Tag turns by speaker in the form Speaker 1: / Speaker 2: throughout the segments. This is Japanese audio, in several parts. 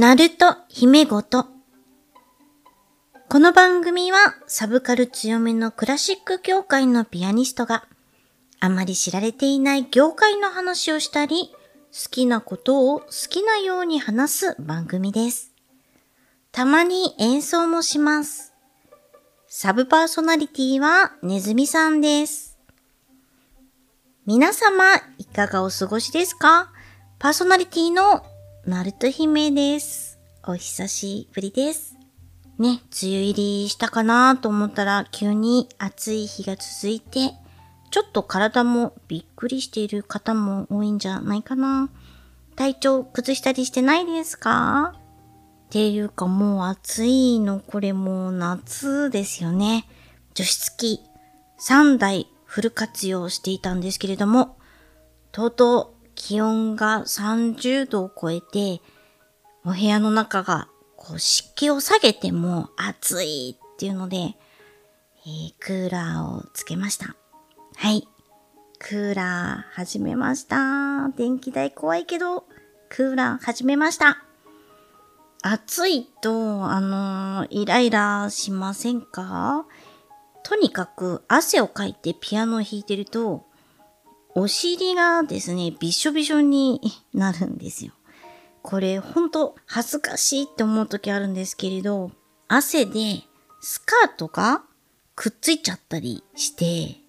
Speaker 1: ナルト姫ごと。この番組はサブカル強めのクラシック業界のピアニストがあまり知られていない業界の話をしたり、好きなことを好きなように話す番組です。たまに演奏もします。サブパーソナリティはネズミさんです。皆様、いかがお過ごしですか？パーソナリティのナルト姫です。お久しぶりです。ね、梅雨入りしたかなと思ったら急に暑い日が続いて、ちょっと体もびっくりしている方も多いんじゃないかな。体調崩したりしてないですか？っていうかもう暑いのこれもう夏ですよね。除湿機3台フル活用していたんですけれども、とうとう気温が30度を超えて、お部屋の中がこう湿気を下げても暑いっていうので、えークーラーをつけました。はい。クーラー始めました。電気代怖いけど、クーラー始めました。暑いと、あのーイライラしませんか？とにかく汗をかいてピアノを弾いてると、お尻がですね、びしょびしょになるんですよ。これほんと恥ずかしいって思う時あるんですけれど、汗でスカートがくっついちゃったりして、い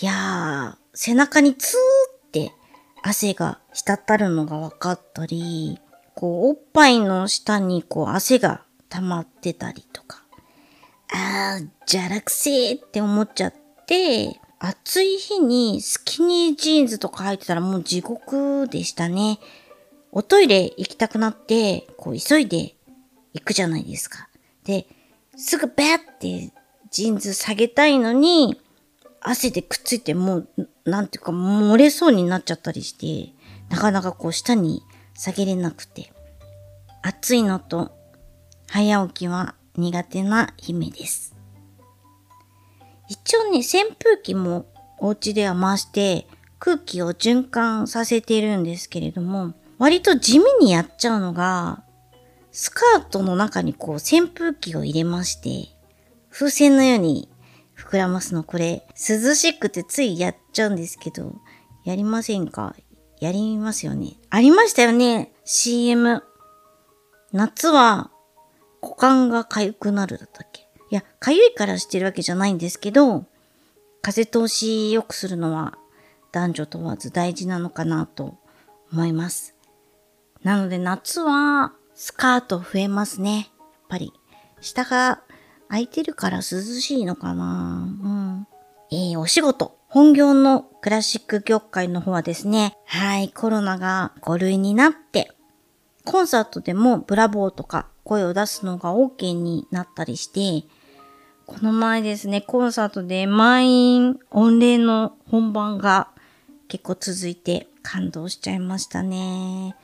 Speaker 1: やー、背中にツーって汗が滴るのが分かったり、こう、おっぱいの下にこう汗が溜まってたりとか、あー、じゃらくせーって思っちゃって、暑い日にスキニージーンズとか履いてたらもう地獄でしたね。おトイレ行きたくなって、こう急いで行くじゃないですか。で、すぐベッってジーンズ下げたいのに、汗でくっついてもう、なんていうか漏れそうになっちゃったりして、なかなかこう下に下げれなくて。暑いのと早起きは苦手な姫です。一応ね、扇風機もお家では回して空気を循環させてるんですけれども、割と地味にやっちゃうのが、スカートの中にこう扇風機を入れまして、風船のように膨らますのこれ、涼しくてついやっちゃうんですけど、やりませんか？やりますよね。ありましたよね ?CM。夏は股間が痒くなるだったっけ？いや、痒いからしてるわけじゃないんですけど、風通し良くするのは男女問わず大事なのかなと思います。なので夏はスカート増えますね。やっぱり。下が空いてるから涼しいのかなうん。えー、お仕事。本業のクラシック業界の方はですね、はい、コロナが5類になって、コンサートでもブラボーとか声を出すのが OK になったりして、この前ですね、コンサートで満員御礼の本番が結構続いて感動しちゃいましたね。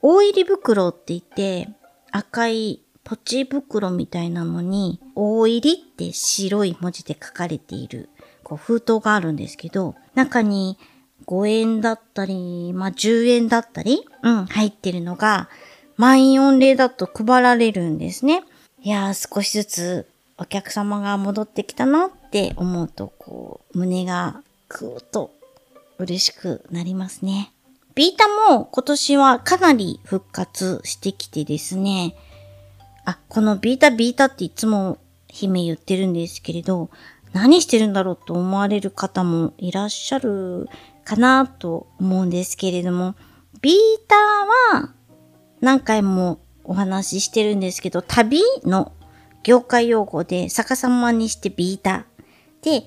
Speaker 1: 大入り袋って言って赤いポチ袋みたいなのに大入りって白い文字で書かれているこう封筒があるんですけど、中に5円だったり、まあ、10円だったり、うん、入ってるのが満員御礼だと配られるんですね。いやー、少しずつお客様が戻ってきたなって思うと、こう、胸がぐーっと嬉しくなりますね。ビータも今年はかなり復活してきてですね。あ、このビータビータっていつも姫言ってるんですけれど、何してるんだろうと思われる方もいらっしゃるかなと思うんですけれども、ビーターは何回もお話ししてるんですけど、旅の業界用語で逆さまにしてビータ。で、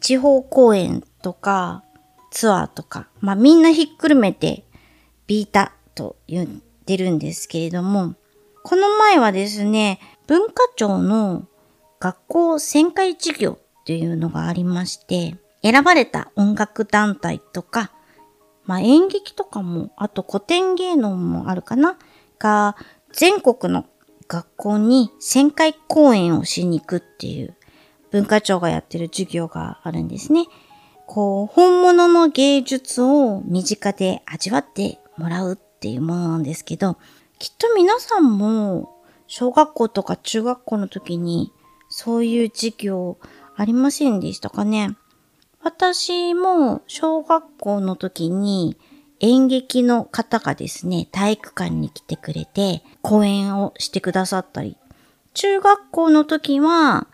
Speaker 1: 地方公演とかツアーとか、まあみんなひっくるめてビータと言ってるんですけれども、この前はですね、文化庁の学校旋回授業っていうのがありまして、選ばれた音楽団体とか、まあ演劇とかも、あと古典芸能もあるかなが、全国の学校に旋回公演をしに行くっていう文化庁がやってる授業があるんですね。こう、本物の芸術を身近で味わってもらうっていうものなんですけど、きっと皆さんも小学校とか中学校の時にそういう授業ありませんでしたかね私も小学校の時に演劇の方がですね、体育館に来てくれて講演をしてくださったり、中学校の時は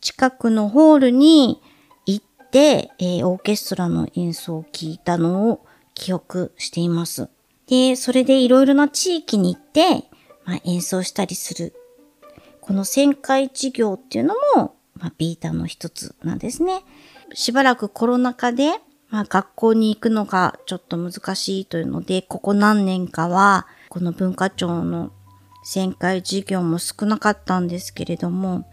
Speaker 1: 近くのホールに行って、えー、オーケストラの演奏を聞いたのを記憶しています。で、それでいろいろな地域に行って、まあ、演奏したりする。この旋回授業っていうのも、まあ、ビータの一つなんですね。しばらくコロナ禍で、まあ、学校に行くのがちょっと難しいというので、ここ何年かは、この文化庁の旋回授業も少なかったんですけれども、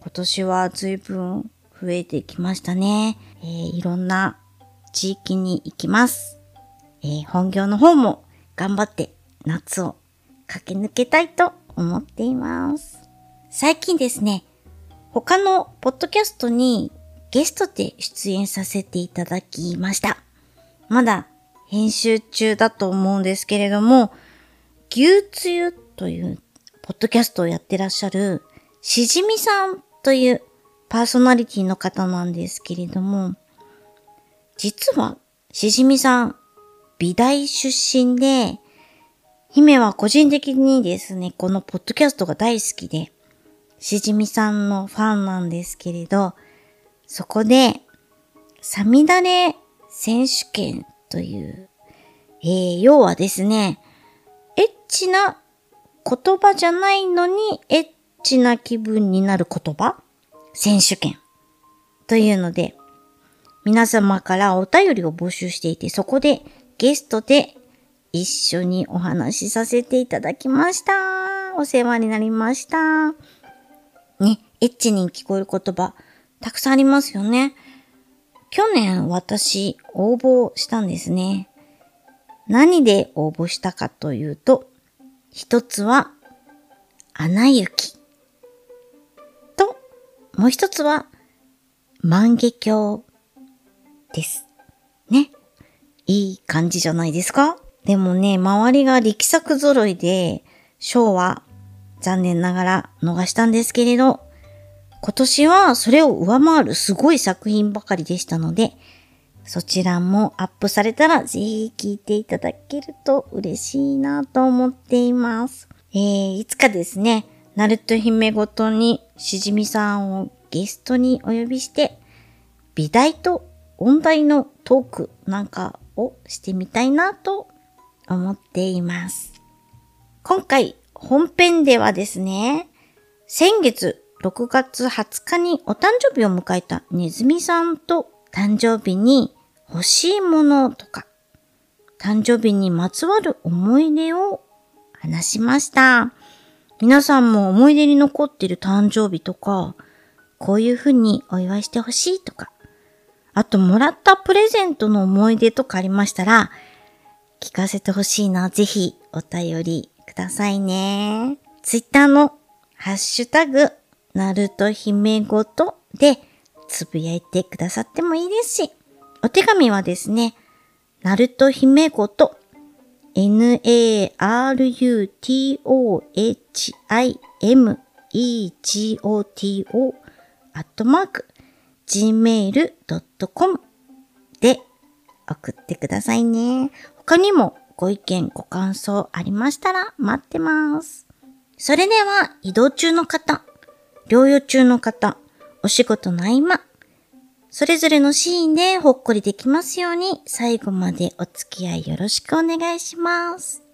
Speaker 1: 今年は随分増えてきましたね。えー、いろんな地域に行きます。えー、本業の方も頑張って夏を駆け抜けたいと思っています。最近ですね、他のポッドキャストにゲストで出演させていただきました。まだ編集中だと思うんですけれども、牛つゆというポッドキャストをやってらっしゃるしじみさんというパーソナリティの方なんですけれども、実はしじみさん美大出身で、姫は個人的にですね、このポッドキャストが大好きで、しじみさんのファンなんですけれど、そこで、サミダレ選手権という、えー、要はですね、エッチな言葉じゃないのに、エッチな気分になる言葉？選手権というので、皆様からお便りを募集していて、そこでゲストで一緒にお話しさせていただきました。お世話になりました。ね、エッチに聞こえる言葉、たくさんありますよね。去年私応募したんですね。何で応募したかというと、一つは、穴行き。と、もう一つは、万華鏡です。ね。いい感じじゃないですか？でもね、周りが力作揃いで、賞は残念ながら逃したんですけれど、今年はそれを上回るすごい作品ばかりでしたので、そちらもアップされたらぜひ聴いていただけると嬉しいなと思っています。えー、いつかですね、ナルト姫ごとにしじみさんをゲストにお呼びして、美大と音大のトークなんかをしてみたいなと思っています。今回本編ではですね、先月6月20日にお誕生日を迎えたネズミさんと誕生日に欲しいものとか、誕生日にまつわる思い出を話しました。皆さんも思い出に残っている誕生日とか、こういうふうにお祝いしてほしいとか、あと、もらったプレゼントの思い出とかありましたら、聞かせてほしいな。ぜひ、お便りくださいね。ツイッターのハッシュタグ、なると姫ごとでつぶやいてくださってもいいですし、お手紙はですね、なると姫ごと、n-a-r-u-t-o-h-i-m-e-g-o-t-o アットマーク gmail.com で送ってくださいね。他にもご意見、ご感想ありましたら待ってます。それでは移動中の方、療養中の方、お仕事の合間、それぞれのシーンでほっこりできますように最後までお付き合いよろしくお願いします。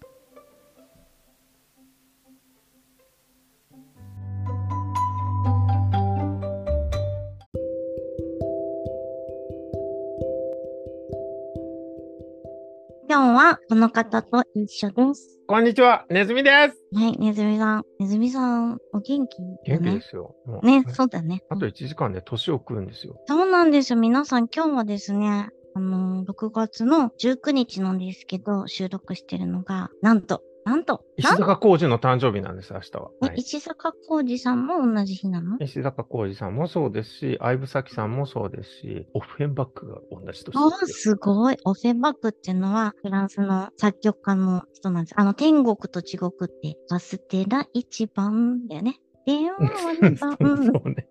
Speaker 1: 今日はこの方と一緒です。
Speaker 2: こんにちは、ネズミです。
Speaker 1: はい、ネズミさん。ネズミさん、お元気、
Speaker 2: ね、元気ですよ。
Speaker 1: ね、ねそうだね。
Speaker 2: あと1時間で年を食うんですよ。
Speaker 1: そうなんですよ。皆さん、今日はですね、あのー、6月の19日なんですけど、収録してるのが、なんと、
Speaker 3: なんと、
Speaker 2: 石坂浩二の誕生日なんです、明日は。
Speaker 3: え
Speaker 2: はい、
Speaker 3: 石坂浩二さんも同じ日なの？
Speaker 2: 石坂浩二さんもそうですし、相武咲さんもそうですし、オフェンバックが同じ年
Speaker 3: あ
Speaker 2: すよ。
Speaker 3: すごい。オフェンバックっていうのは、フランスの作曲家の人なんです。あの、天国と地獄って、カステラ一番だよね。電話二番。
Speaker 2: そうね。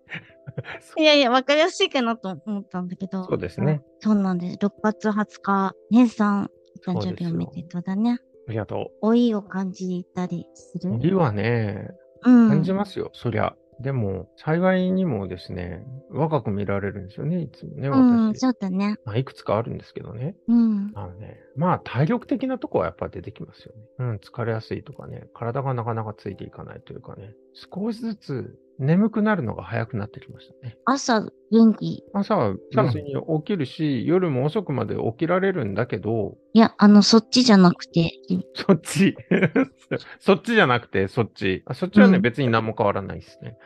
Speaker 3: いやいや、わかりやすいかなと思ったんだけど。
Speaker 2: そうですね。
Speaker 3: そうなんです。6月20日、姉さん、お誕生日おめでとうだね？
Speaker 2: ありがと
Speaker 3: 老いを感じたりす
Speaker 2: う。
Speaker 3: る
Speaker 2: 理はね、
Speaker 3: うん。
Speaker 2: 感じますよ、そりゃ。でも、幸いにもですね、若く見られるんですよね、いつもね、
Speaker 3: うん、
Speaker 2: 私。
Speaker 3: そうだね。
Speaker 2: まあ、いくつかあるんですけどね。
Speaker 3: うん。
Speaker 2: あのね、まあ、体力的なとこはやっぱ出てきますよね。うん、疲れやすいとかね、体がなかなかついていかないというかね、少しずつ眠くなるのが早くなってきましたね。
Speaker 3: 朝、元気。
Speaker 2: 朝は普通に起きるし、夜も遅くまで起きられるんだけど、
Speaker 3: いや、あの、そっちじゃなくて、
Speaker 2: そっち。そっちじゃなくて、そっち。あそっちはね、
Speaker 3: うん
Speaker 2: 別に何も変わらないですね。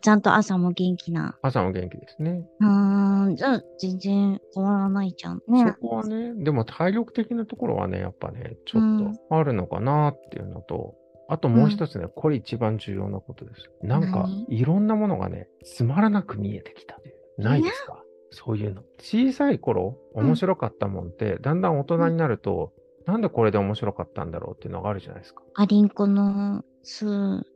Speaker 3: ちゃんと朝も元気な。
Speaker 2: 朝も元気ですね。
Speaker 3: うーん、じゃあ、全然変わらないじゃんね。
Speaker 2: そこはね、でも体力的なところはね、やっぱね、ちょっとあるのかなっていうのと、あともう一つね、これ一番重要なことです。なんか
Speaker 3: 何、
Speaker 2: いろんなものがね、つまらなく見えてきた。ないですか？そういうの。小さい頃、
Speaker 3: うん
Speaker 2: 面白かったもんって、だんだん大人になると、なんでこれで面白かったんだろうっていうのがあるじゃないですか。
Speaker 3: アリンコの巣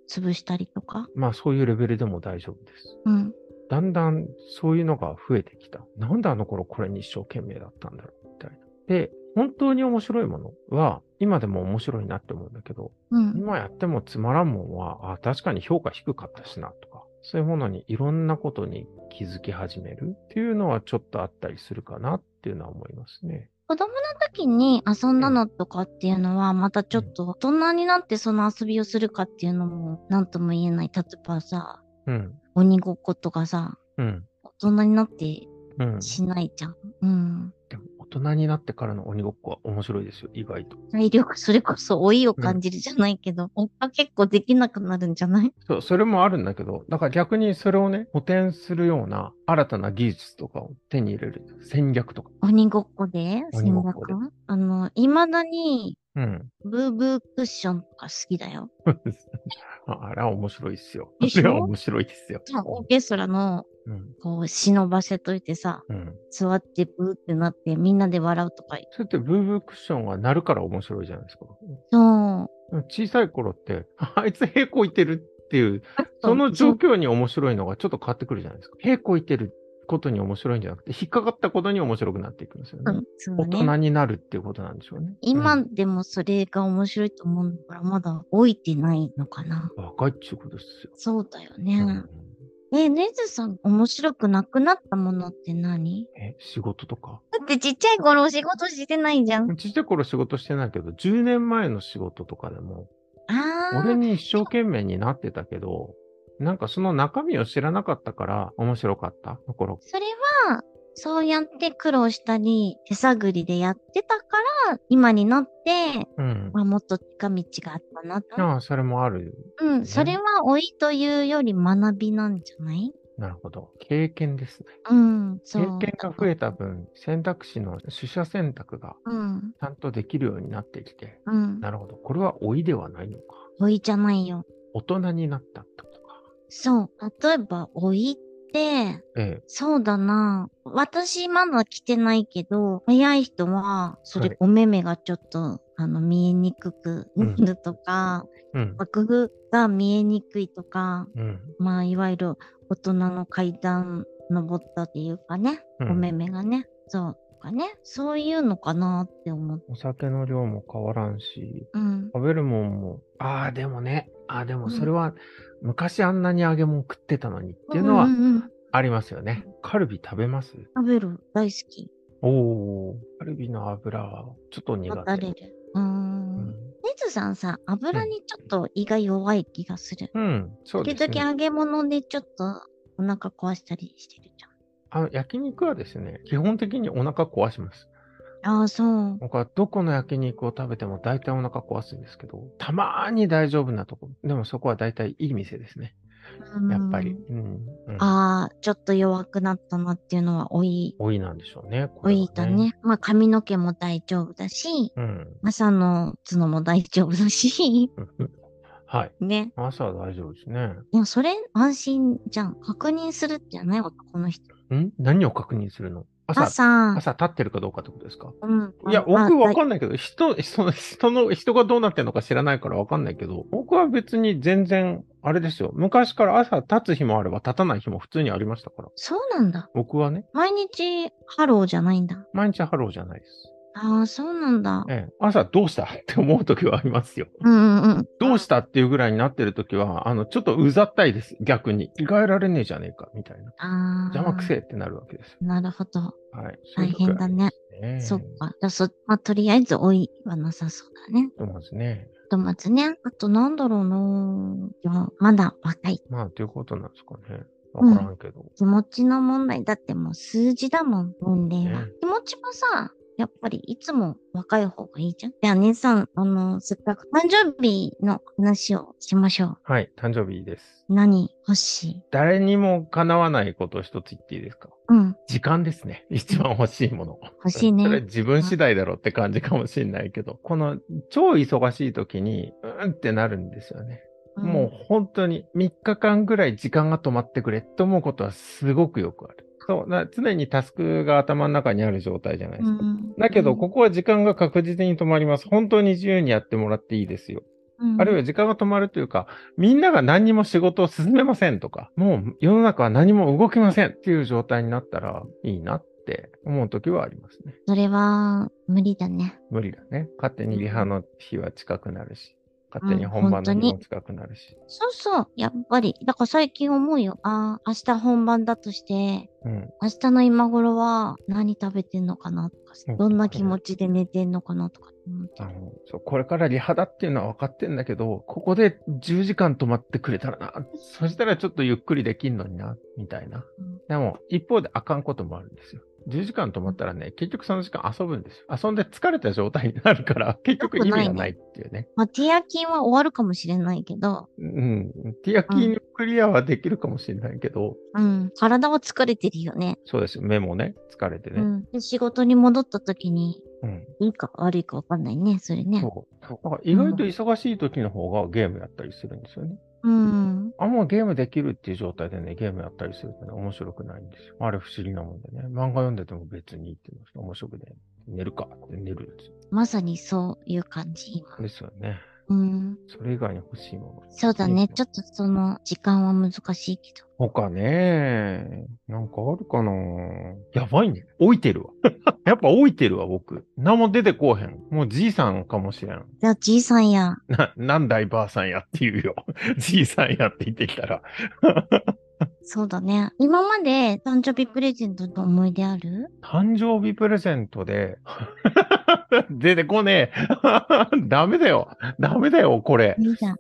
Speaker 3: 潰したりとか？
Speaker 2: まあそういうレベルでも大丈夫です。
Speaker 3: うん。
Speaker 2: だんだんそういうのが増えてきた。なんであの頃これに一生懸命だったんだろうみたいな。で、本当に面白いものは、今でも面白いなって思うんだけど、
Speaker 3: うん。
Speaker 2: 今やってもつまらんもんは、あ、確かに評価低かったしなとか、そういうものにいろんなことに気づき始めるっていうのはちょっとあったりするかなっていうのは思いますね。
Speaker 3: 子供の時に遊んだのとかっていうのは、またちょっと、大人になってその遊びをするかっていうのも、なんとも言えない。例えばさ、
Speaker 2: うん。
Speaker 3: 鬼ごっことかさ、
Speaker 2: うん。
Speaker 3: 大人になって
Speaker 2: うん。
Speaker 3: しないじゃん。うん。
Speaker 2: でも大人になってからの鬼ごっこは面白いですよ、意外と。
Speaker 3: 体力、それこそ老いを感じるじゃないけど、おっぱ結構できなくなるんじゃない？
Speaker 2: そう、それもあるんだけど、だから逆にそれをね、補填するような新たな技術とかを手に入れる戦略とか。
Speaker 3: 鬼ごっこで？戦略？あの、未だに、
Speaker 2: うん。
Speaker 3: ブーブークッションとか好きだよ。
Speaker 2: あ あれは面白いっすよ。あれは面白いですよ。
Speaker 3: オーケストラの、
Speaker 2: うん。
Speaker 3: こう、忍ばせといてさ、
Speaker 2: うん。
Speaker 3: 座ってブーってなってみんなで笑うとか。
Speaker 2: それってブーブークッションが鳴るから面白いじゃないですか。
Speaker 3: そう。
Speaker 2: 小さい頃って、あいつ平行いてるっていう、その状況に面白いのがちょっと変わってくるじゃないですか。平行いてることに面白いんじゃなくて、引っかかったことに面白くなっていくんですよね。
Speaker 3: うん、そう
Speaker 2: 大
Speaker 3: ね。
Speaker 2: 人になるっていうことなんでしょうね。
Speaker 3: 今でもそれが面白いと思うから、まだ老いてないのかな。
Speaker 2: うん若いっていうことですよ。
Speaker 3: そうだよ
Speaker 2: う
Speaker 3: ね。
Speaker 2: ん
Speaker 3: え、ネズさん、面白くなくなったものって何？
Speaker 2: え、仕事とか？
Speaker 3: だってちっちゃい頃お仕事してないじゃん。
Speaker 2: ちっちゃい頃仕事してないけど、10年前の仕事とかでも、
Speaker 3: ああ。
Speaker 2: 俺に一生懸命になってたけど、なんかその中身を知らなかったから面白かったところ。
Speaker 3: それは、そうやって苦労したり、手探りでやってたから、今になって、
Speaker 2: うん。
Speaker 3: まあ、もっと近道があったなと。
Speaker 2: ああ、それもある。
Speaker 3: うん、それは老いというより学びなんじゃない？
Speaker 2: なるほど。経験ですね。
Speaker 3: うん、そ
Speaker 2: 経
Speaker 3: う。
Speaker 2: 験が増えた分、選択肢の取捨選択が
Speaker 3: うん、
Speaker 2: ちゃんとできるようになってきて、
Speaker 3: うん。
Speaker 2: なるほど。これは老いではないのか。
Speaker 3: 老いじゃないよ。
Speaker 2: 大人になったってことか。
Speaker 3: そう。例えば、老いって、
Speaker 2: ええ。
Speaker 3: そうだな。私まだ来てないけど、早い人は、そ
Speaker 2: はい
Speaker 3: れお目目がちょっと、あの、見えにくくなるとか、
Speaker 2: うん。
Speaker 3: 楽譜が見えにくいとか、
Speaker 2: うん。
Speaker 3: まあ、いわゆる大人の階段登ったっていうかね、
Speaker 2: うん
Speaker 3: お目目がね、そうとかね、そういうのかなって思って。
Speaker 2: お酒の量も変わらんし、
Speaker 3: うん。
Speaker 2: 食べるもんも、ああ、でもね、ああ、でもそれは、昔あんなに揚げ物食ってたのにっていうのは
Speaker 3: んんん
Speaker 2: ありますよね。カルビ食べます？
Speaker 3: 食べる大好き。
Speaker 2: おお、カルビの油はちょっと苦手。
Speaker 3: 渡れる。うー。
Speaker 2: うんん、
Speaker 3: ネズさんさ、油にちょっと胃が弱い気がする。
Speaker 2: うん、そう
Speaker 3: 時
Speaker 2: ですね。
Speaker 3: 々揚げ物でちょっとお腹壊したりしてるじ
Speaker 2: あの焼肉はですね、基本的にお腹壊します。
Speaker 3: ああ、そう。
Speaker 2: 僕はどこの焼肉を食べても大体お腹壊すんですけど、たまーに大丈夫なとこ。でもそこは大体いい店ですね。やっぱり。
Speaker 3: うん
Speaker 2: うん。うん、
Speaker 3: ああ、ちょっと弱くなったなっていうのは多い。
Speaker 2: 多いなんでしょうね。こ
Speaker 3: 多
Speaker 2: い
Speaker 3: だね。。まあ髪の毛も大丈夫だし、
Speaker 2: うん。
Speaker 3: 朝の角も大丈夫だし、
Speaker 2: はい。
Speaker 3: ね。
Speaker 2: 朝は大丈夫ですね。
Speaker 3: でもそれ安心じゃん。確認するってじゃない？男の人。
Speaker 2: ん？何を確認するの？朝、
Speaker 3: 朝、
Speaker 2: 朝立ってるかどうかってことですか？
Speaker 3: うん。
Speaker 2: いや、
Speaker 3: まあ
Speaker 2: 僕わかんないけど、人、その人の、人がどうなってるのか知らないからわかんないけど、僕は別に全然、あれですよ。昔から朝立つ日もあれば立たない日も普通にありましたから。
Speaker 3: そうなんだ。
Speaker 2: 僕はね、
Speaker 3: 毎日ハローじゃないんだ。
Speaker 2: 毎日ハローじゃないです。
Speaker 3: ああ、そうなんだ。
Speaker 2: ええ、朝どうしたって思う時はありますよ。
Speaker 3: うんうんうん。
Speaker 2: どうしたっていうぐらいになってる時は、あの、ちょっとうざったいです。逆に。着替えられねえじゃねえか、みたいな。
Speaker 3: ああ。
Speaker 2: 邪魔くせえってなるわけですよ。
Speaker 3: なるほど。
Speaker 2: はい。
Speaker 3: 大変だね。
Speaker 2: ね
Speaker 3: そっか。じゃあそ、まあ、とりあえず多いはなさそうだね。
Speaker 2: そうですね。
Speaker 3: ひとまずね。あとなんだろうなまだ若い。
Speaker 2: まあ、ということなんですかね。わからんけど。
Speaker 3: 気持ちの問題だってもう数字だもん、年齢は。
Speaker 2: ね
Speaker 3: 気持ちもさ、やっぱりいつも若い方がいいじゃん？じゃあ、姉さん、あの、せっかく誕生日の話をしましょ
Speaker 2: はい。誕生日です。
Speaker 3: う。何？欲しい？
Speaker 2: 誰にも叶わないことを一つ言っていいですか？
Speaker 3: うん、
Speaker 2: 時間ですね。一番欲しいもの。
Speaker 3: 欲しいね
Speaker 2: それ自分次第だろうって感じかもしれないけど、この超忙しい時に、うんってなるんですよね。もう本当に3日間ぐらい時間が止まってくれって思うことはすごくよくある。そう、な常にタスクが頭の中にある状態じゃないですか。
Speaker 3: うん、
Speaker 2: だけど、
Speaker 3: うん
Speaker 2: ここは時間が確実に止まります。本当に自由にやってもらっていいですよ。
Speaker 3: うん
Speaker 2: あるいは時間が止まるというか、みんなが何にも仕事を進めませんとか、もう世の中は何も動きませんっていう状態になったらいいなって思う時はありますね。
Speaker 3: それは、無理だね。
Speaker 2: 無理だね。勝手にリハの日は近くなるし、勝手に
Speaker 3: うん
Speaker 2: 本番の日も近くなるし。
Speaker 3: そうそう。やっぱり。だから最近思うよ。ああ、明日本番だとして、
Speaker 2: うん。
Speaker 3: 明日の今頃は何食べてんのかなとか
Speaker 2: うん、
Speaker 3: どんな気持ちで寝てんのかなとか思って
Speaker 2: あのそうこれからリハだっていうのは分かってんだけど、ここで10時間止まってくれたらな。そしたらちょっとゆっくりできんのにな、みたいな。
Speaker 3: うん
Speaker 2: でも、一方であかんこともあるんですよ。10時間止まったらね、結局その時間遊ぶんですよ。遊んで疲れた状態になるから、結局意味がないっていうね。
Speaker 3: まあ、ティアキンは終わるかもしれないけど、
Speaker 2: うん。ティアキークリアはできるかもしれないけど、
Speaker 3: うん、体は疲れてるよね。
Speaker 2: そうですよ。目もね、疲れてね。
Speaker 3: うん。で、仕事に戻った時に、
Speaker 2: うん。
Speaker 3: いいか悪いかわかんないね、それね。
Speaker 2: そう。だから意外と忙しい時の方がゲームやったりするんですよね。
Speaker 3: うん。
Speaker 2: あんまゲームできるっていう状態でね、ゲームやったりするとね、面白くないんですよ。あれ不思議なもんでね。漫画読んでても別にっていうの面白くね。寝るかって寝るんですよ。
Speaker 3: まさにそういう感じ、今。
Speaker 2: ですよね。
Speaker 3: うん。
Speaker 2: それ以外に欲しいもの。
Speaker 3: そうだね。ちょ
Speaker 2: っ
Speaker 3: っとその、時間は難しいけど。
Speaker 2: と。他ね、なんかあるかなやばいね。置いてるわ。やっぱ置いてるわ、僕。何も出てこうへん。もうじいさんかもしれん。
Speaker 3: じゃあ、じいさんや。
Speaker 2: な、なんだいばあさんやって言うよ。じいさんやって言ってきたら。
Speaker 3: そうだね。今まで誕生日プレゼントの思い出ある？
Speaker 2: 誕生日プレゼントで、出てこねえ。ダメだよ。ダメだよ、これ。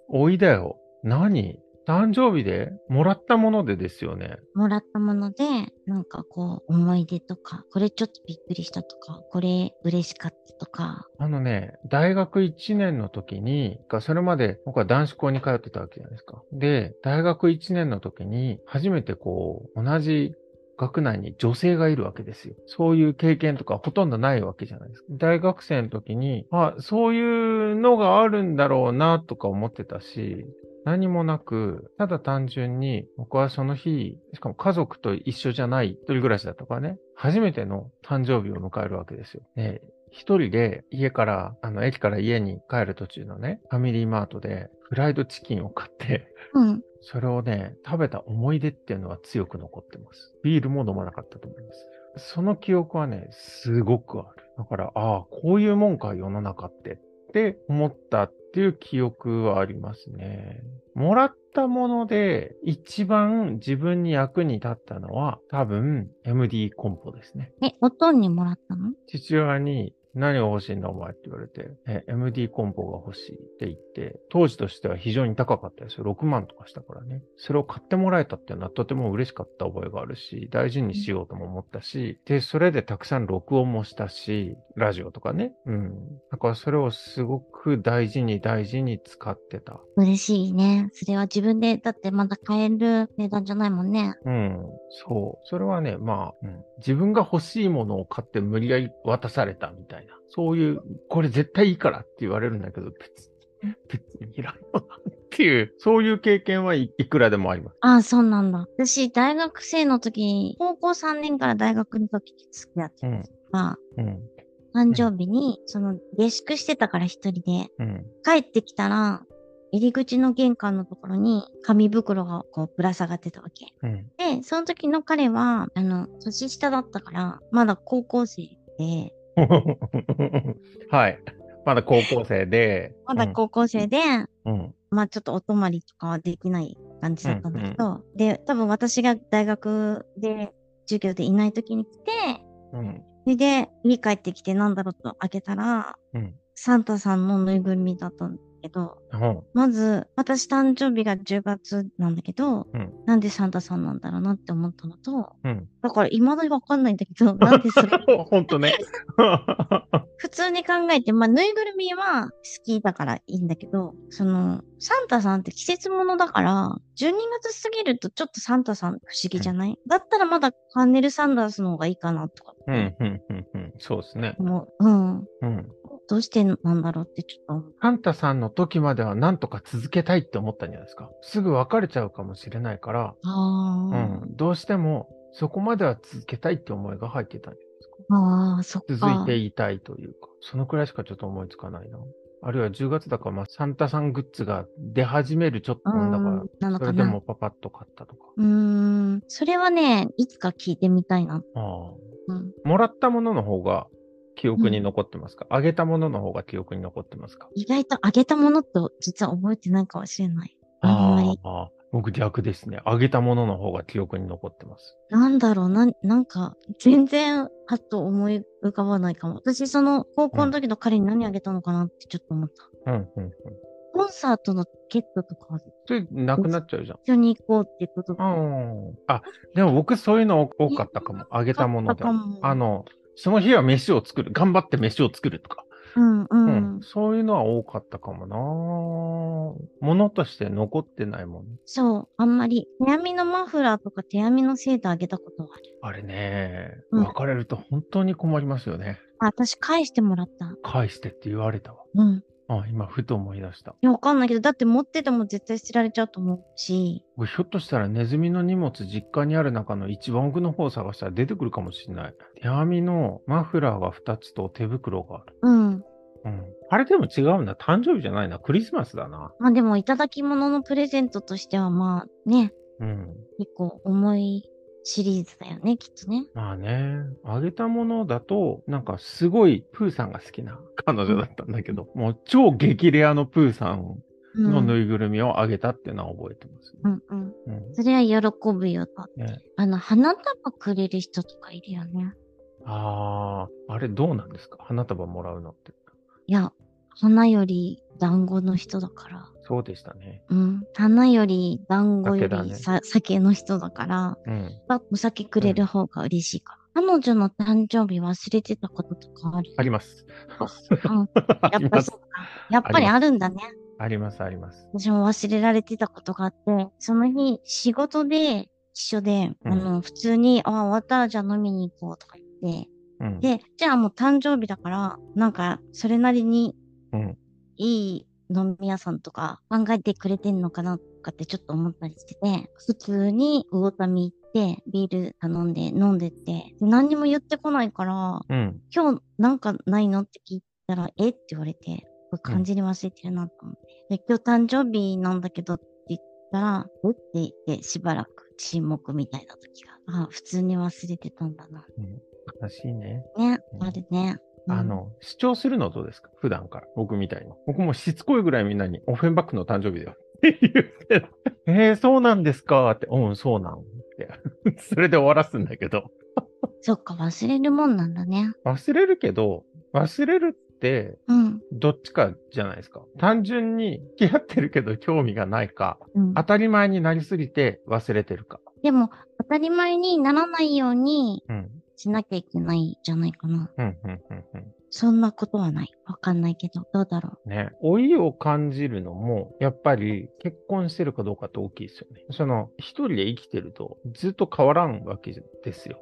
Speaker 2: おいだよ。何？誕生日でもらったものでですよね。
Speaker 3: もらったもので、なんかこう、思い出とか、これちょっとびっくりしたとか、これ嬉しかったとか。
Speaker 2: あのね、大学1年の時に、かそれまで僕は男子校に通ってたわけじゃないですか。で、大学1年の時に、初めてこう、同じ学内に女性がいるわけですよ。そういう経験とかほとんどないわけじゃないですか。大学生の時に、あ、そういうのがあるんだろうなとか思ってたし、何もなく、ただ単純に僕はその日、しかも家族と一緒じゃない一人暮らしだったからね、初めての誕生日を迎えるわけですよ。で、一人で家から、あの、駅から家に帰る途中のね、ファミリーマートでフライドチキンを買って、
Speaker 3: うん。
Speaker 2: それをね、食べた思い出っていうのは強く残ってます。ビールも飲まなかったと思います。その記憶はね、すごくある。だから、ああ、こういうもんか、世の中って、って思ったっていう記憶はありますね。もらったもので一番自分に役に立ったのは多分 MD コンポですね。
Speaker 3: え、おとんにもらったの？
Speaker 2: 父親に何が欲しいんだお前って言われて、え、MD コンポが欲しいって言って、当時としては非常に高かったですよ。6万とかしたからね。それを買ってもらえたっていうのはとても嬉しかった覚えがあるし、大事にしようとも思ったし、で、それでたくさん録音もしたし、ラジオとかね。うん。だからそれをすごく大事に大事に使ってた。
Speaker 3: 嬉しいね。それは自分で、だってまだ買える値段じゃないもんね。
Speaker 2: うん。そう。それはね、まあ、うん、自分が欲しいものを買って無理やり渡されたみたいな。そういう、これ絶対いいからって言われるんだけど、別に、別にいらんよなっていう、そういう経験はいいくらでもあります。
Speaker 3: ああ、そうなんだ。私、大学生の時に、高校3年から大学の時に付き合ってた
Speaker 2: うん。
Speaker 3: が、
Speaker 2: うん。
Speaker 3: 誕生日に、その、下宿してたから一人で、
Speaker 2: うん。
Speaker 3: 帰ってきたら、入り口の玄関のところに紙袋がこうぶら下がってたわけ。
Speaker 2: うん。
Speaker 3: で、その時の彼は、あの、年下だったから、まだ高校生で、
Speaker 2: はい。まだ高校生で。
Speaker 3: まだ高校生で、
Speaker 2: うん。
Speaker 3: まあちょっとお泊まりとかはできない感じだったんだけど、で、多分私が大学で授業でいない時に来て、
Speaker 2: うん。
Speaker 3: それで家帰ってきてなんだろうと開けたら、
Speaker 2: うん。
Speaker 3: サンタさんのぬいぐるみだったんだけど、
Speaker 2: うん。
Speaker 3: まず、私誕生日が10月なんだけど、
Speaker 2: うん
Speaker 3: なんでサンタさんなんだろうなって思ったのと、
Speaker 2: うん。
Speaker 3: だから未だにわかんないんだけど、なんでそれ？
Speaker 2: ほんとね。
Speaker 3: 普通に考えて、まあ、ぬいぐるみは好きだからいいんだけど、その、サンタさんって季節物だから、12月過ぎるとちょっとサンタさん不思議じゃない、だったらまだカーネル・サンダースの方がいいかなとか
Speaker 2: うん、うん、うん、うん。そうですね。
Speaker 3: 思う。うん。
Speaker 2: うん。
Speaker 3: どうしてなんだろうってちょっと。
Speaker 2: サンタさんの時まではなんとか続けたいって思ったんじゃないですか。すぐ別れちゃうかもしれないから、
Speaker 3: あ
Speaker 2: う
Speaker 3: ー、
Speaker 2: ん。どうしてもそこまでは続けたいって思いが入ってたんじゃないですか。続いていたいというか、そのくらいしかちょっと思いつかないな。あるいは10月だから、まあ、サンタさんグッズが出始めるちょっとんだからそれで。もパパッと買ったとか。
Speaker 3: うーん。それはね、いつか聞いてみたいな。
Speaker 2: ああ。
Speaker 3: うん。
Speaker 2: もらったものの方が記憶に残ってますか、あげたものの方が記憶に残ってますか？
Speaker 3: 意外とあげたものって実は覚えてないかもしれない。あ。
Speaker 2: ああ、僕逆ですね。あげたものの方が記憶に残ってます。
Speaker 3: なんだろう、なん、なんか、全然、パッと思い浮かばないかも。私、その、高校の時の彼に何あげたのかなってちょっと思った。
Speaker 2: うん、うん、うん。
Speaker 3: コンサートのチケットとか、
Speaker 2: それ、なくなっちゃうじゃん。
Speaker 3: 一緒に行こうってこと
Speaker 2: う。ん。あ、でも僕そういうの多かったかも。あげたもので
Speaker 3: あ
Speaker 2: の、その日は飯を作る。頑張って飯を作るとか。
Speaker 3: うん、う
Speaker 2: うん
Speaker 3: ん。
Speaker 2: そういうのは多かったかもなものとして残ってないもん。
Speaker 3: そう、あんまり、手編みのマフラーとか手編みのセーターあげたことはある。
Speaker 2: あれね、
Speaker 3: うん
Speaker 2: 別れると本当に困りますよね。
Speaker 3: あ、私返してもらった。
Speaker 2: 返してって言われたわ。
Speaker 3: うん。
Speaker 2: あ、今ふと思い出した。
Speaker 3: いや、わかんないけど、だって持ってても絶対捨てられちゃうと思うし、
Speaker 2: 僕ひょっとしたらネズミの荷物実家にある中の一番奥の方を探したら出てくるかもしれない。手編みのマフラーが2つと手袋がある。
Speaker 3: うん。
Speaker 2: うん。あれでも違うんだ。誕生日じゃないな。クリスマスだな。
Speaker 3: まあでも、いただき物のプレゼントとしては、まあね、
Speaker 2: うん。
Speaker 3: 結構重いシリーズだよね、きっとね。
Speaker 2: まあね、あげたものだと、なんかすごいプーさんが好きな 彼女だったんだけど、もう超激レアのプーさん
Speaker 3: うん。
Speaker 2: のぬいぐるみをあげたっていうのは覚えてます、ね
Speaker 3: うんうん。
Speaker 2: うん
Speaker 3: それは喜ぶよと。
Speaker 2: ね、
Speaker 3: あの、花束くれる人とかいるよね。
Speaker 2: ああ、あれどうなんですか？花束もらうのって。
Speaker 3: いや、花より団子の人だから。
Speaker 2: そうでしたね。
Speaker 3: うん。花より団子よりさ、酒の人だから、
Speaker 2: うん。
Speaker 3: まあお酒くれる方が嬉しいから。彼女の誕生日忘れてたこととかある？
Speaker 2: あります。
Speaker 3: やっぱりそう。か。やっぱりあるんだね。
Speaker 2: あります、あります。
Speaker 3: 私も忘れられてたことがあって、その日、仕事で一緒で、
Speaker 2: うん
Speaker 3: あの、普通に、あ、終わったらじゃあ飲みに行こうとか言って、
Speaker 2: うん。
Speaker 3: で、じゃあもう誕生日だから、なんか、それなりに
Speaker 2: うん。
Speaker 3: いい飲み屋さんとか考えてくれてんのかなとかってちょっと思ったりしてて、普通に魚民行って、ビール頼んで飲んでって、で何にも言ってこないから、
Speaker 2: うん。
Speaker 3: 今日なんかないのって聞いたら、え？って言われて、これ完全に忘れてるなと思って。で、今日誕生日なんだけどって言ったら、え？って言ってしばらく沈黙みたいな時が、あ普通に忘れてたんだな。
Speaker 2: うん。悲しいね。
Speaker 3: ね、
Speaker 2: うん
Speaker 3: あるね。うん
Speaker 2: あ、の、主張するのどうですか？普段から。僕みたいに。僕もしつこいぐらいみんなに、オフェンバックの誕生日だよ。っ て言って、えー、そうなんですか？って、うん、そうなん。って。それで終わらすんだけど。
Speaker 3: そっか、忘れるもんなんだね。
Speaker 2: 忘れるけど、忘れるって、
Speaker 3: うん。
Speaker 2: どっちかじゃないですか。単純に付き合ってるけど興味がないか、
Speaker 3: うん、
Speaker 2: 当たり前になりすぎて忘れてるか。
Speaker 3: でも、当たり前にならないように
Speaker 2: うん。
Speaker 3: しなきゃいけないじゃないかな。
Speaker 2: うん、うん、うん、うん。
Speaker 3: そんなことはない。わかんないけど、どうだろ
Speaker 2: ね。老いを感じるのも、やっぱり結婚してるかどうかって大きいですよね。その、一人で生きてるとずっと変わらんわけですよ。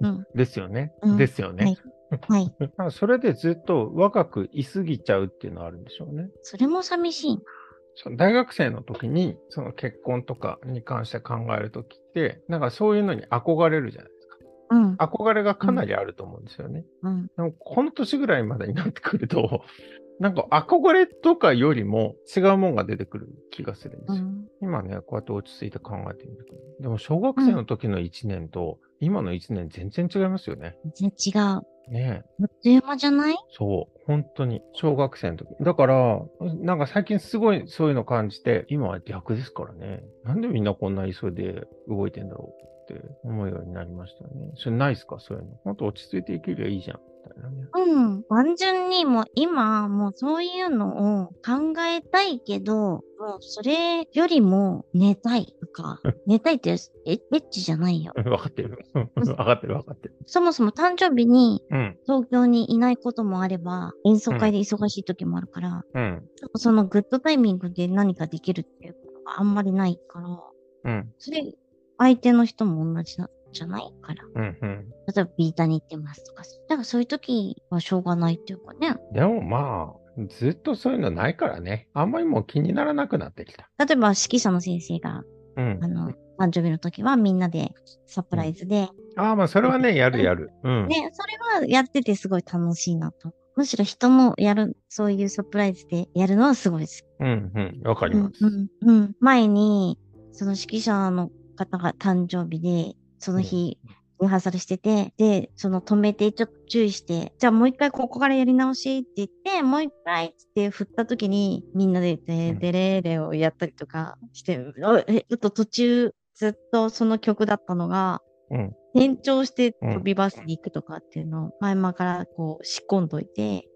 Speaker 3: うん
Speaker 2: ですよね。
Speaker 3: うん
Speaker 2: ですよね。
Speaker 3: う。はい。
Speaker 2: だからそれでずっと若くいすぎちゃうっていうのはあるんでしょうね。
Speaker 3: それも寂しいな。
Speaker 2: 大学生の時に、その結婚とかに関して考える時って、なんかそういうのに憧れるじゃない。憧れがかなりあると思うんですよね。
Speaker 3: うん。
Speaker 2: でもこの年ぐらいまでになってくると、なんか憧れとかよりも違うもんが出てくる気がするんですよ。
Speaker 3: うん。
Speaker 2: 今ね、こうやって落ち着いて考えてみると。でも小学生の時の1年と、今の1年全然違いますよね。
Speaker 3: 全然違う。
Speaker 2: ねえ。
Speaker 3: あっという間じゃない？
Speaker 2: そう。本当に。小学生の時。だから、なんか最近すごいそういうの感じて、今は逆ですからね。なんでみんなこんな急いで動いてんだろうって思うようになりましたよね。それないっすか？そういうの。もっと落ち着いて生きりゃいいじゃん。
Speaker 3: うん。単純にもう今、もうそういうのを考えたいけど、もうそれよりも寝たいとか、寝たいってエエッチじゃないよ。
Speaker 2: 分かってる。分かってる分かってる。
Speaker 3: そもそも誕生日に
Speaker 2: うん。
Speaker 3: 東京にいないこともあれば、演奏会で忙しい時もあるから、
Speaker 2: うん。
Speaker 3: そのグッドタイミングで何かできるっていうことがあんまりないから、
Speaker 2: うん。
Speaker 3: それ、相手の人も同じじゃないから。
Speaker 2: うん。うん。
Speaker 3: 例えばビータに行ってますとか。だからそういう時はしょうがないっていうかね。
Speaker 2: でもまあ、ずっとそういうのないからね。あんまりもう気にならなくなってきた。
Speaker 3: 例えば指揮者の先生が、
Speaker 2: うん
Speaker 3: あ。の、誕生日の時はみんなでサプライズで、
Speaker 2: ああ、まあそれはね、やるやる。うん。
Speaker 3: ね、それはやっててすごい楽しいなと。むしろ人もやる、そういうサプライズでやるのはすごい好き。
Speaker 2: うん。うん。わかります。
Speaker 3: うん、うん、うん。前に、その指揮者の方が誕生日で、その日、リハーサルしてて、で、その止めて、ちょっと注意して、じゃあもう一回ここからやり直しって言って、もう一回って振った時に、みんなで、で、
Speaker 2: うん
Speaker 3: でれーれをやったりとかして、おえ、ちょっと途中、ずっとその曲だったのが、
Speaker 2: うん。
Speaker 3: 転調して飛びバスに行くとかっていうのを前々からこう仕込んどいて、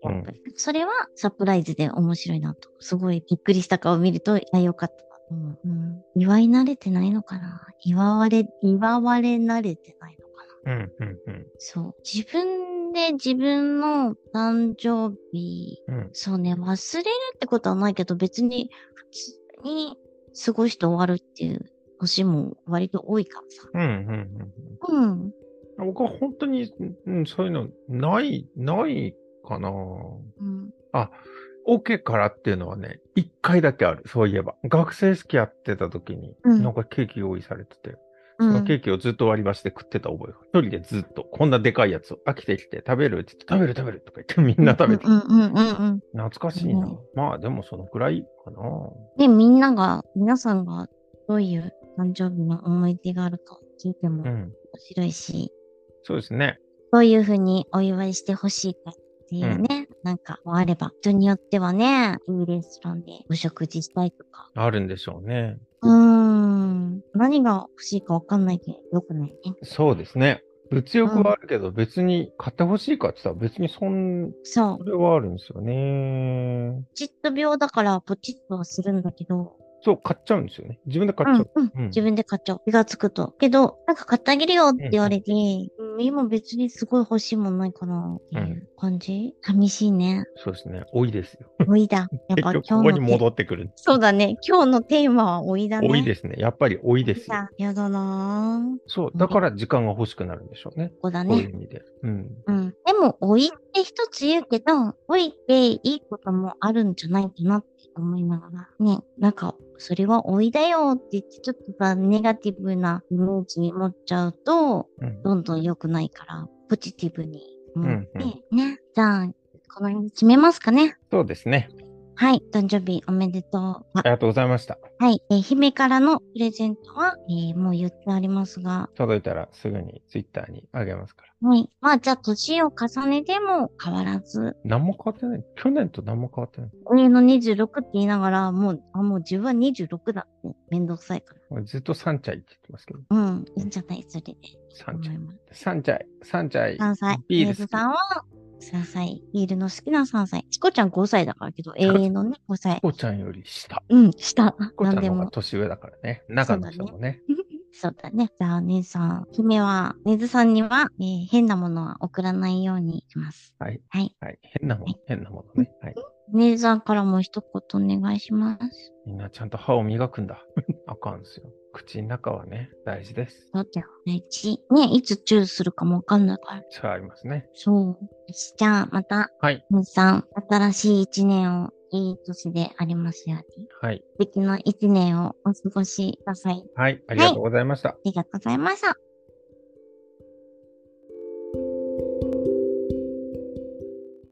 Speaker 3: それはサプライズで面白いなと。すごいびっくりした顔を見ると、あ、よかったなと思う。うん。祝い慣れてないのかな？祝われ、祝われ慣れてないのかな？
Speaker 2: うん。うん。うん。
Speaker 3: そう。自分で自分の誕生日、
Speaker 2: うん。
Speaker 3: そうね、忘れるってことはないけど、別に普通に過ごして終わるっていう年も割と多いからさ。
Speaker 2: うん。うん。うん。
Speaker 3: うん。
Speaker 2: 僕は本当に、うん、そういうのない、ないかな。
Speaker 3: うん。
Speaker 2: OK からっていうのはね、一回だけある。そういえば。学生式やってた時に、
Speaker 3: うん
Speaker 2: なんかケーキ用意されてて、
Speaker 3: う
Speaker 2: その
Speaker 3: ん
Speaker 2: ケーキをずっと割り箸で食ってた覚えが。一人でずっと、こんなでかいやつを飽きてきて食べるって言って、食べる食べるとか言ってみんな食べて、
Speaker 3: うんうんうんうん。
Speaker 2: 懐かしいな。
Speaker 3: うん
Speaker 2: まあでもそのくらいかな。
Speaker 3: で、みんなが、皆さんがどういう誕生日の思い出があるか聞いても面
Speaker 2: うん。
Speaker 3: 白いし、
Speaker 2: そうですね。
Speaker 3: どういうふうにお祝いしてほしいかっていうね、なんかもあれば、人によってはね、いいレストランでお食事したいとか。
Speaker 2: あるんでしょうね。
Speaker 3: うーん。何が欲しいかわかんないけど、よくないね。
Speaker 2: そうですね。物欲はあるけど、別に買ってほしいかって言ったら別にそん、
Speaker 3: そ
Speaker 2: それはあるんですよね。
Speaker 3: う。ポチッと病だからポチッとはするんだけど、
Speaker 2: そう、買っちゃうんですよね。自分で買っちゃう。
Speaker 3: うん、うん
Speaker 2: うん
Speaker 3: 自分で買っちゃう。気がつくと。けど、なんか買ってあげるよって言われて、うん今別にすごい欲しいもんないかなっていう感じ、寂しいね。
Speaker 2: そうですね。多いですよ。
Speaker 3: 老いだ。やっぱ
Speaker 2: 結局ここに戻ってくる。
Speaker 3: そうだね。今日のテーマは老いだね。
Speaker 2: 多いですね。やっぱり多いですよ。
Speaker 3: ややだなぁ。
Speaker 2: そう。だから時間が欲しくなるんでしょうね。
Speaker 3: ここだね。
Speaker 2: こういう意味で。うん。
Speaker 3: うん。でも、老いって一つ言うけど、老いっていいこともあるんじゃないかなって思いながら。ね。なんか、それは老いだよって言って、ちょっとさ、ネガティブなイメージ持っちゃうと、
Speaker 2: うん。
Speaker 3: どんどん良くないから、ポジティブに思って、
Speaker 2: うん
Speaker 3: ね。じゃあ、この辺で決めますかね。
Speaker 2: そうですね。
Speaker 3: はい。誕生日おめでとう。あ
Speaker 2: ありがとうございました。
Speaker 3: はい。えー姫からのプレゼントは、えーもう言ってありますが、
Speaker 2: 届いたらすぐにツイッターにあげますから。
Speaker 3: はい。まあ、じゃあ、年を重ねても変わらず、
Speaker 2: 何も変わってない。去年と何も変わってない。
Speaker 3: 上の26って言いながら、もう、あ、もう自分は26だって、めんどくさいから。
Speaker 2: 俺ずっとサンチャイって言ってますけど。
Speaker 3: うん。いいんじゃないそれで。
Speaker 2: サンチャイ。
Speaker 3: 思います
Speaker 2: サンチャイ。サンチャイ。
Speaker 3: 3歳。
Speaker 2: ビール好き
Speaker 3: ビールさんは3歳。ビールの好きな3歳。チコちゃん5歳だからけど、永遠のね、5歳。
Speaker 2: コちゃんより下。
Speaker 3: うん、下。
Speaker 2: コちゃんの方が。年上だからね。中の人もね。
Speaker 3: そうだね。じゃあ、姉さん、姫は、ねずさんには、えー変なものは送らないようにします。
Speaker 2: はい。
Speaker 3: はい。
Speaker 2: はい。変なもの、変なものね。はい。
Speaker 3: ねずさんからも一言お願いします。
Speaker 2: みんなちゃんと歯を磨くんだ。あかんですよ。口の中はね、大事です。
Speaker 3: そうだよ。大事。ね、いつチューするかもわかんないから。
Speaker 2: そうありますね。
Speaker 3: そう。じゃあ、また、
Speaker 2: はい。
Speaker 3: ねずさん、新しい一年をいい年でありますように。
Speaker 2: はい。
Speaker 3: 素敵な一年をお過ごしください。
Speaker 2: はい。ありがとうございました。
Speaker 3: ありがとうございました。